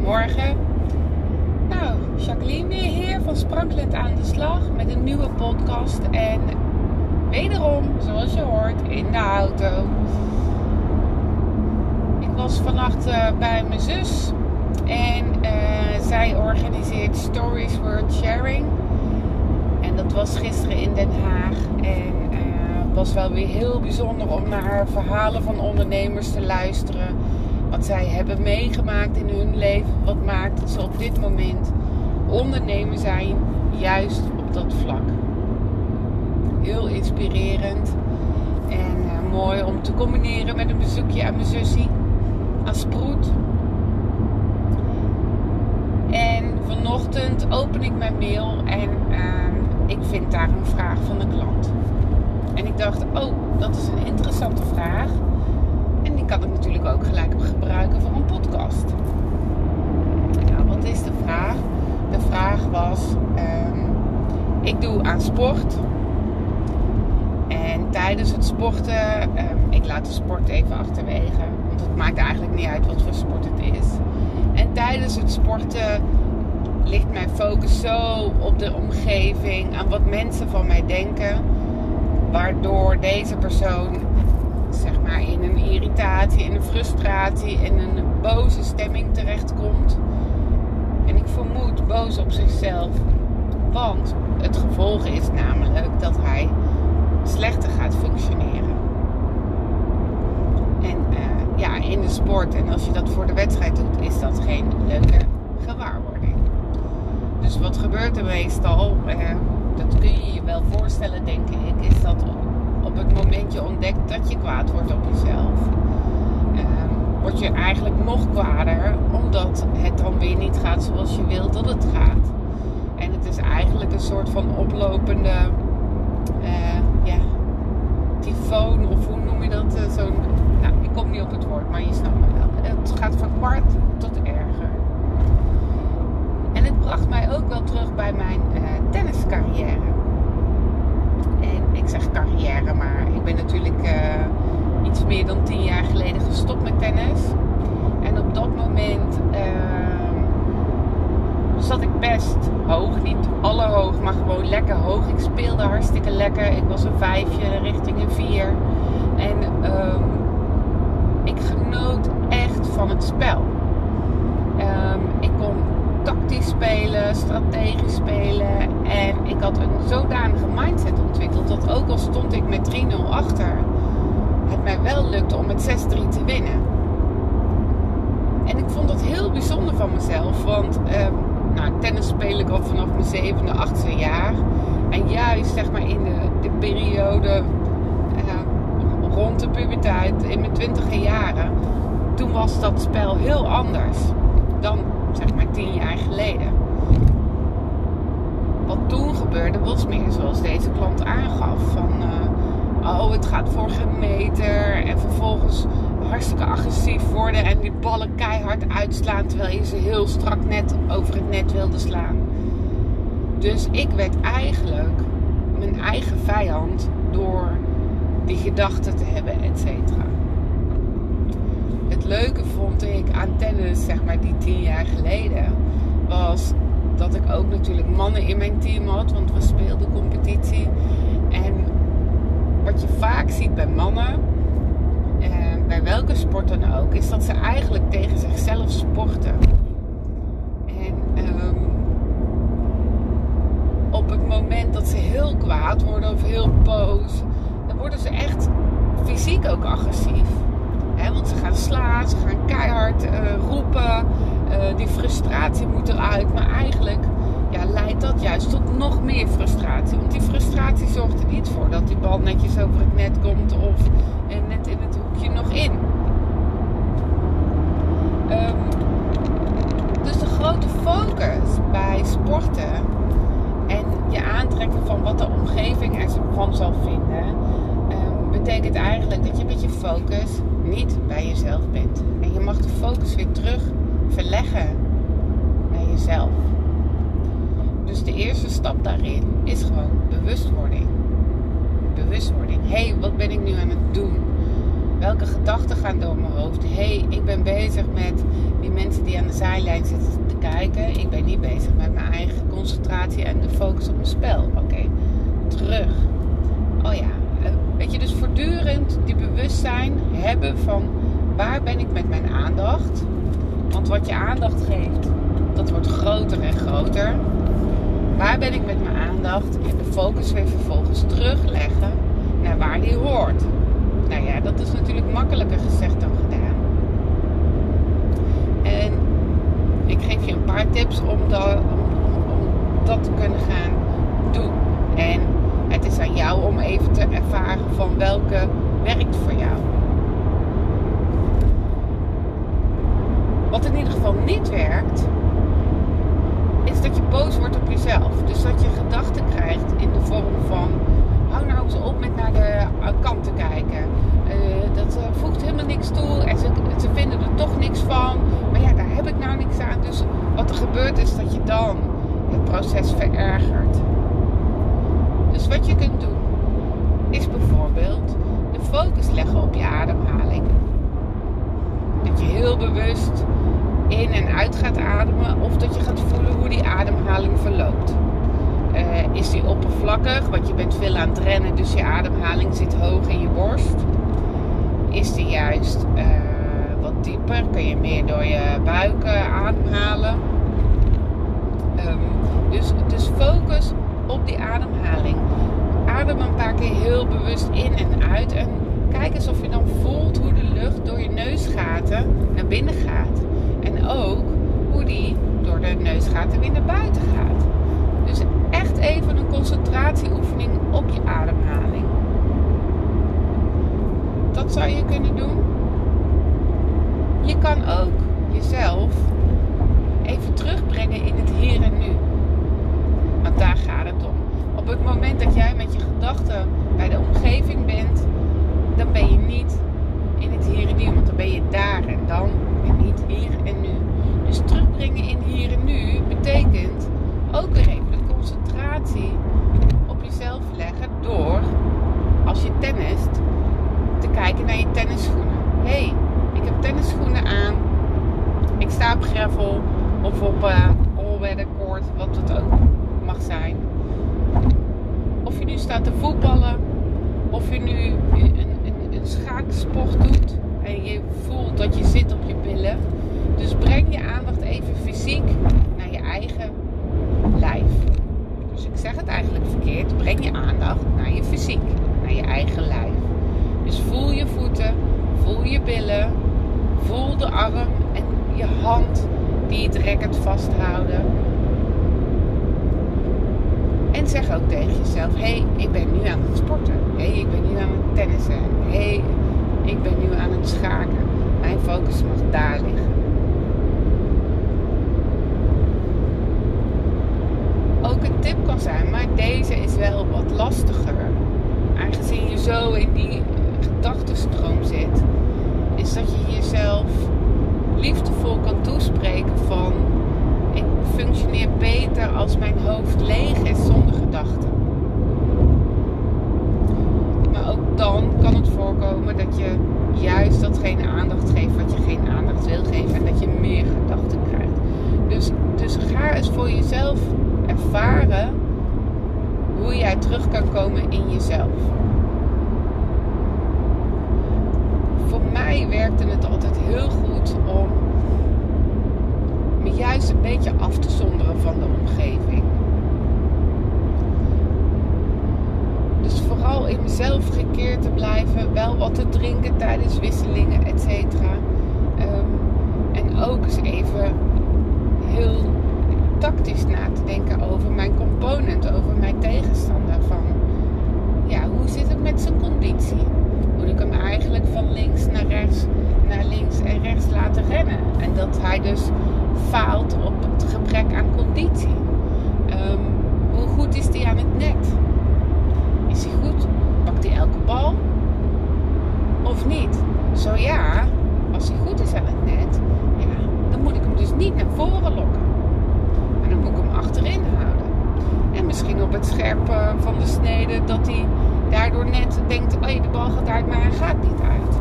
Goedemorgen. Nou, Jacqueline weer hier van Sprankelend aan de slag met een nieuwe podcast. En wederom, zoals je hoort, in de auto. Ik was vannacht uh, bij mijn zus en uh, zij organiseert Stories World Sharing. En dat was gisteren in Den Haag. En het was wel weer heel bijzonder om naar verhalen van ondernemers te luisteren wat zij hebben meegemaakt in hun leven. Wat maakt dat ze op dit moment ondernemer zijn, juist op dat vlak. Heel inspirerend en uh, mooi om te combineren met een bezoekje aan mijn zusje als sproet. En vanochtend open ik mijn mail en uh, ik vind daar een vraag van de klant. En ik dacht, oh, dat is een interessante vraag. Kan ik natuurlijk ook gelijk gebruiken voor een podcast. Nou, wat is de vraag? De vraag was: um, ik doe aan sport. En tijdens het sporten, um, ik laat de sport even achterwege. Want het maakt eigenlijk niet uit wat voor sport het is. En tijdens het sporten ligt mijn focus zo op de omgeving, aan wat mensen van mij denken. Waardoor deze persoon in een irritatie, in een frustratie, in een boze stemming terechtkomt. En ik vermoed boos op zichzelf. Want het gevolg is namelijk dat hij slechter gaat functioneren. En uh, ja, in de sport en als je dat voor de wedstrijd doet, is dat geen leuke gewaarwording. Dus wat gebeurt er meestal? Uh, dat kun je je wel voorstellen, denk ik, is dat op het moment je ontdekt dat je kwaad wordt op jezelf, um, word je eigenlijk nog kwader omdat het dan weer niet gaat zoals je wilt dat het gaat. En het is eigenlijk een soort van oplopende, ja, tyfoon of hoe noem je dat? Uh, Zo'n, nou, ik kom niet op het woord, maar je snapt me wel. Het gaat van kwart tot erger. En het bracht mij ook wel terug bij mijn uh, tenniscarrière. Ik zeg carrière, maar ik ben natuurlijk uh, iets meer dan tien jaar geleden gestopt met tennis. En op dat moment uh, zat ik best hoog. Niet alle hoog, maar gewoon lekker hoog. Ik speelde hartstikke lekker. Ik was een vijfje richting een vier. En um, ik genoot echt van het spel. Um, ik kon tactisch spelen, strategisch spelen. Ik had een zodanige mindset ontwikkeld dat ook al stond ik met 3-0 achter, het mij wel lukte om met 6-3 te winnen. En ik vond dat heel bijzonder van mezelf, want uh, nou, tennis speel ik al vanaf mijn zevende, achtste jaar. En juist zeg maar in de, de periode uh, rond de puberteit, in mijn twintige jaren, toen was dat spel heel anders dan zeg maar tien jaar geleden. Toen gebeurde was meer zoals deze klant aangaf. Van, uh, oh het gaat voor geen meter. En vervolgens hartstikke agressief worden. En die ballen keihard uitslaan. Terwijl je ze heel strak net over het net wilde slaan. Dus ik werd eigenlijk mijn eigen vijand door die gedachten te hebben, et cetera het leuke vond ik aan tennis, zeg maar die tien jaar geleden, was dat ik ook natuurlijk mannen in mijn team had, want we speelden competitie. En wat je vaak ziet bij mannen, eh, bij welke sport dan ook, is dat ze eigenlijk tegen zichzelf sporten. En um, op het moment dat ze heel kwaad worden of heel boos, dan worden ze echt fysiek ook agressief. Want ze gaan slaan, ze gaan keihard uh, roepen. Uh, die frustratie moet eruit. Maar eigenlijk ja, leidt dat juist tot nog meer frustratie. Want die frustratie zorgt er niet voor dat die bal netjes over het net komt of uh, net in het hoekje nog in. Um, dus de grote focus bij sporten en je aantrekken van wat de omgeving ervan zal vinden, um, betekent eigenlijk dat je met je focus niet bij jezelf bent. En je mag de focus weer terug verleggen naar jezelf. Dus de eerste stap daarin is gewoon bewustwording. Bewustwording. Hé, hey, wat ben ik nu aan het doen? Welke gedachten gaan door mijn hoofd? Hé, hey, ik ben bezig met die mensen die aan de zijlijn zijlijn zit te kijken. Ik ben niet bezig met mijn eigen concentratie en de focus op mijn spel. Oké, terug. Oh ja, eh, weet je, dus voortdurend die bewustzijn hebben van waar ben ik met mijn aandacht. Want wat je aandacht geeft, dat wordt groter en groter. Waar ben ik met mijn aandacht? En de focus weer vervolgens terugleggen naar waar die hoort. Nou ja, dat is natuurlijk makkelijker gezegd dan gedaan. En ik geef je een paar tips om dat, om, om dat te kunnen gaan doen. En het is aan jou om even te ervaren van welke werkt voor jou. Wat in ieder geval niet werkt, is dat je boos wordt op jezelf. Dus dat je gedachten krijgt in de vorm van hou nou eens op met naar de kant te kijken. Uh, dat uh, voegt helemaal niks toe en ze, ze, vinden er toch niks van. Maar ja, daar heb ik nou niks aan. Dus wat er gebeurt is dat je dan het proces verergert. Dus wat je kunt doen is bijvoorbeeld de focus leggen op je ademhaling. Dat je heel bewust in en uit gaat ademen of dat je gaat voelen hoe die ademhaling verloopt. Uh, is die oppervlakkig, want je bent veel aan het rennen, dus je ademhaling zit hoog in je borst. Is die juist uh, wat dieper, kun je meer door je buik ademhalen. Um, dus, dus focus op die ademhaling. Adem een paar keer heel bewust in en uit en kijk eens of je dan voelt hoe de lucht door je neusgaten naar binnen gaat. En ook hoe die door de neusgaten weer naar buiten gaat. Dus echt even een concentratieoefening op je ademhaling. Dat zou je kunnen doen. Je kan ook jezelf even terugbrengen in het hier en nu. Want daar gaat het om. Op het moment dat jij met je gedachten bij de omgeving bent, dan ben je niet in het hier en nu. Want dan ben je daar en dan en niet hier en nu. Dus terugbrengen in hier en nu betekent ook weer even de concentratie op jezelf leggen door, als je tennist, te kijken naar je tennisschoenen. Hé, hey, ik heb tennisschoenen aan. Ik sta op gravel of op uh, all-weather court, wat het ook mag zijn. Of je nu staat te voetballen, of je nu een, een, een schaaksport doet en je voelt dat je zit op je billen. Dus breng je aandacht even fysiek naar je eigen lijf. Dus ik zeg het eigenlijk verkeerd. Breng je aandacht naar je fysiek, naar je eigen lijf. Dus voel je voeten, voel je billen, voel de arm en je hand die het racket vasthouden. En zeg ook tegen jezelf: hé, hey, ik ben nu aan het sporten. Hé, hey, ik ben nu aan het tennissen. Hé, hey, ik ben nu aan het schaken. Mijn focus mag daar liggen. Ook een tip kan zijn, maar deze is wel wat lastiger. Aangezien je zo in die gedachtenstroom zit, is dat je jezelf liefdevol kan toespreken van ik functioneer beter als mijn hoofd leeg is Maar ook dan kan het voorkomen dat je juist datgene aandacht geeft wat je geen aandacht wil geven en dat je meer gedachten krijgt. Dus, dus ga eens voor jezelf ervaren hoe jij terug kan komen in jezelf. Voor mij werkte het altijd heel goed om me juist een beetje af te zonderen van de omgeving. Dus vooral in mezelf gekeerd te blijven, wel wat te drinken tijdens wisselingen, et cetera. Um, en ook eens even heel tactisch na te denken over mijn component, over mijn tegenstander. Van ja, hoe zit het met zijn conditie? Moet ik hem eigenlijk van links naar rechts, naar links en rechts laten rennen? En dat hij dus faalt op het gebrek aan conditie. Um, hoe goed is hij aan het net? of niet? Zo ja, als hij goed is aan het net, ja, dan moet ik hem dus niet naar voren lokken. Maar dan moet ik hem achterin houden. En misschien op het scherpen eh, van de snede dat hij daardoor net denkt: oh, de bal gaat uit, maar hij gaat niet uit.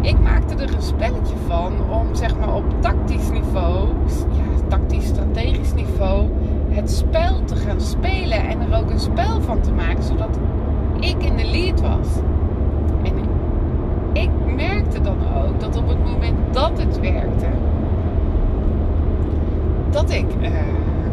Ik maakte er een spelletje van om zeg maar op tactisch niveau, ja, tactisch-strategisch niveau, het spel te gaan spelen en er ook een spel van te maken, zodat ik in de lead was. Ik merkte dan ook dat op het moment dat het werkte, dat ik uh,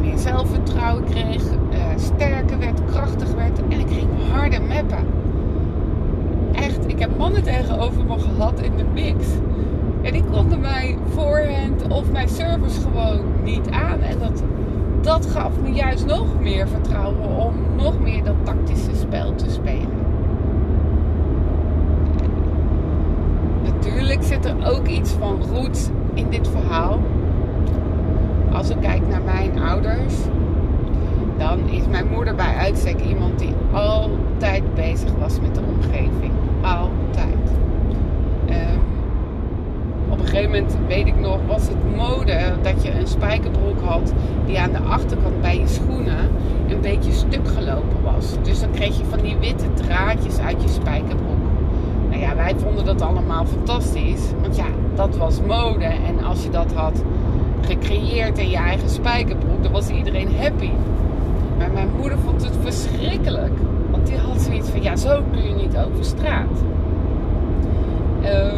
meer zelfvertrouwen kreeg, uh, sterker werd, krachtig werd en ik ging harder mappen. Echt, ik heb mannen tegenover me gehad in de mix. En die konden mijn voorhand of mijn service gewoon niet aan. En dat, dat gaf me juist nog meer vertrouwen om nog meer dat tactische spel te spelen. Natuurlijk zit er ook iets van roots in dit verhaal. Als ik kijk naar mijn ouders, dan is mijn moeder bij uitstek iemand die altijd bezig was met de omgeving. Altijd. Um, op een gegeven moment, weet ik nog, was het mode dat je een spijkerbroek had die aan de achterkant bij je schoenen een beetje stuk gelopen was. Dus dan kreeg je van die witte draadjes uit je spijkerbroek. Nou ja, wij vonden dat allemaal fantastisch. Want ja, dat was mode. En als je dat had gecreëerd in je eigen spijkerbroek, dan was iedereen happy. Maar mijn moeder vond het verschrikkelijk. Want die had zoiets van, ja, zo kun je niet over straat. Uh,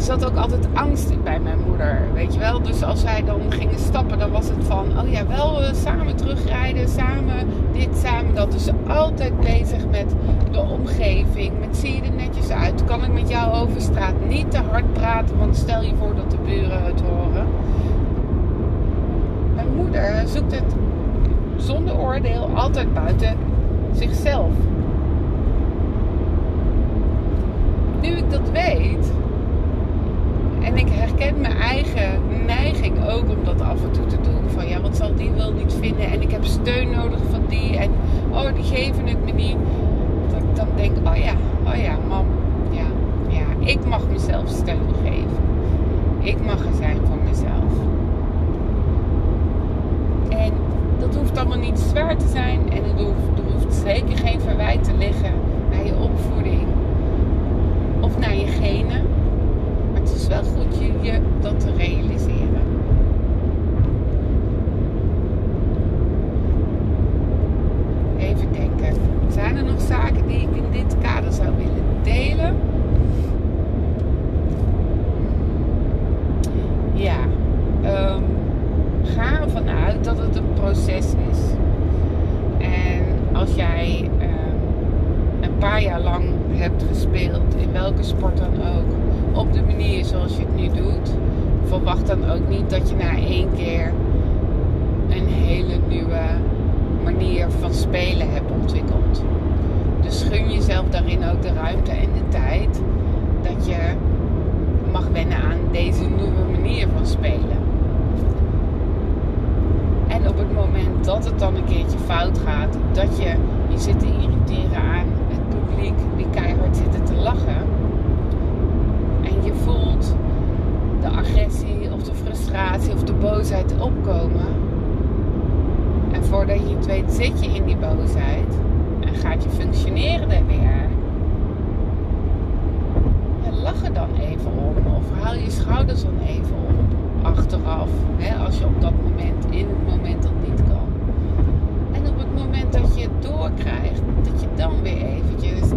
er zat ook altijd angst bij mijn moeder, weet je wel. Dus als wij dan gingen stappen, dan was het van, oh ja, wel uh, samen terugrijden, samen dit, samen dat. Dus altijd bezig met de omgeving, met zie je er netjes uit, kan ik met jou over straat. Niet te hard praten, want stel je voor dat de buren het horen. Mijn moeder zoekt het zonder oordeel altijd buiten zichzelf. Nu ik dat weet, en ik herken mijn eigen neiging ook om dat af en toe te doen. Van ja, wat zal die wel niet vinden? En ik heb steun nodig van die. En oh, die geven het me niet. Dat ik dan denk, oh ja, oh ja, mam. Ja, ja, ik mag mezelf steun geven. Ik mag er zijn voor mezelf. En dat hoeft allemaal niet zwaar te zijn. En er hoeft, er hoeft zeker geen verwijt te liggen naar je opvoeding. Of naar je genen wel goed je, je dat te realiseren. Even denken. Zijn er nog zaken die ik in dit kader zou willen delen? Ja. Um, ga ervan uit dat het een proces is. En als jij um, een paar jaar lang hebt gespeeld, in welke sport dan ook, op de manier zoals je het nu doet, verwacht dan ook niet dat je na één keer een hele nieuwe manier van spelen hebt ontwikkeld. Dus gun jezelf daarin ook de ruimte en de tijd dat je mag wennen aan deze nieuwe manier van spelen. En op het moment dat het dan een keertje fout gaat, dat je je zit te irriteren aan het publiek die keihard zitten te lachen en je voelt de agressie of de frustratie of de boosheid opkomen. En voordat je het weet zit je in die boosheid en gaat je functioneren er weer. Lach er dan even om of haal je schouders dan even op achteraf. Hè, als je op dat moment, in het moment dat niet kan. En op het moment dat je het doorkrijgt, dat je dan weer eventjes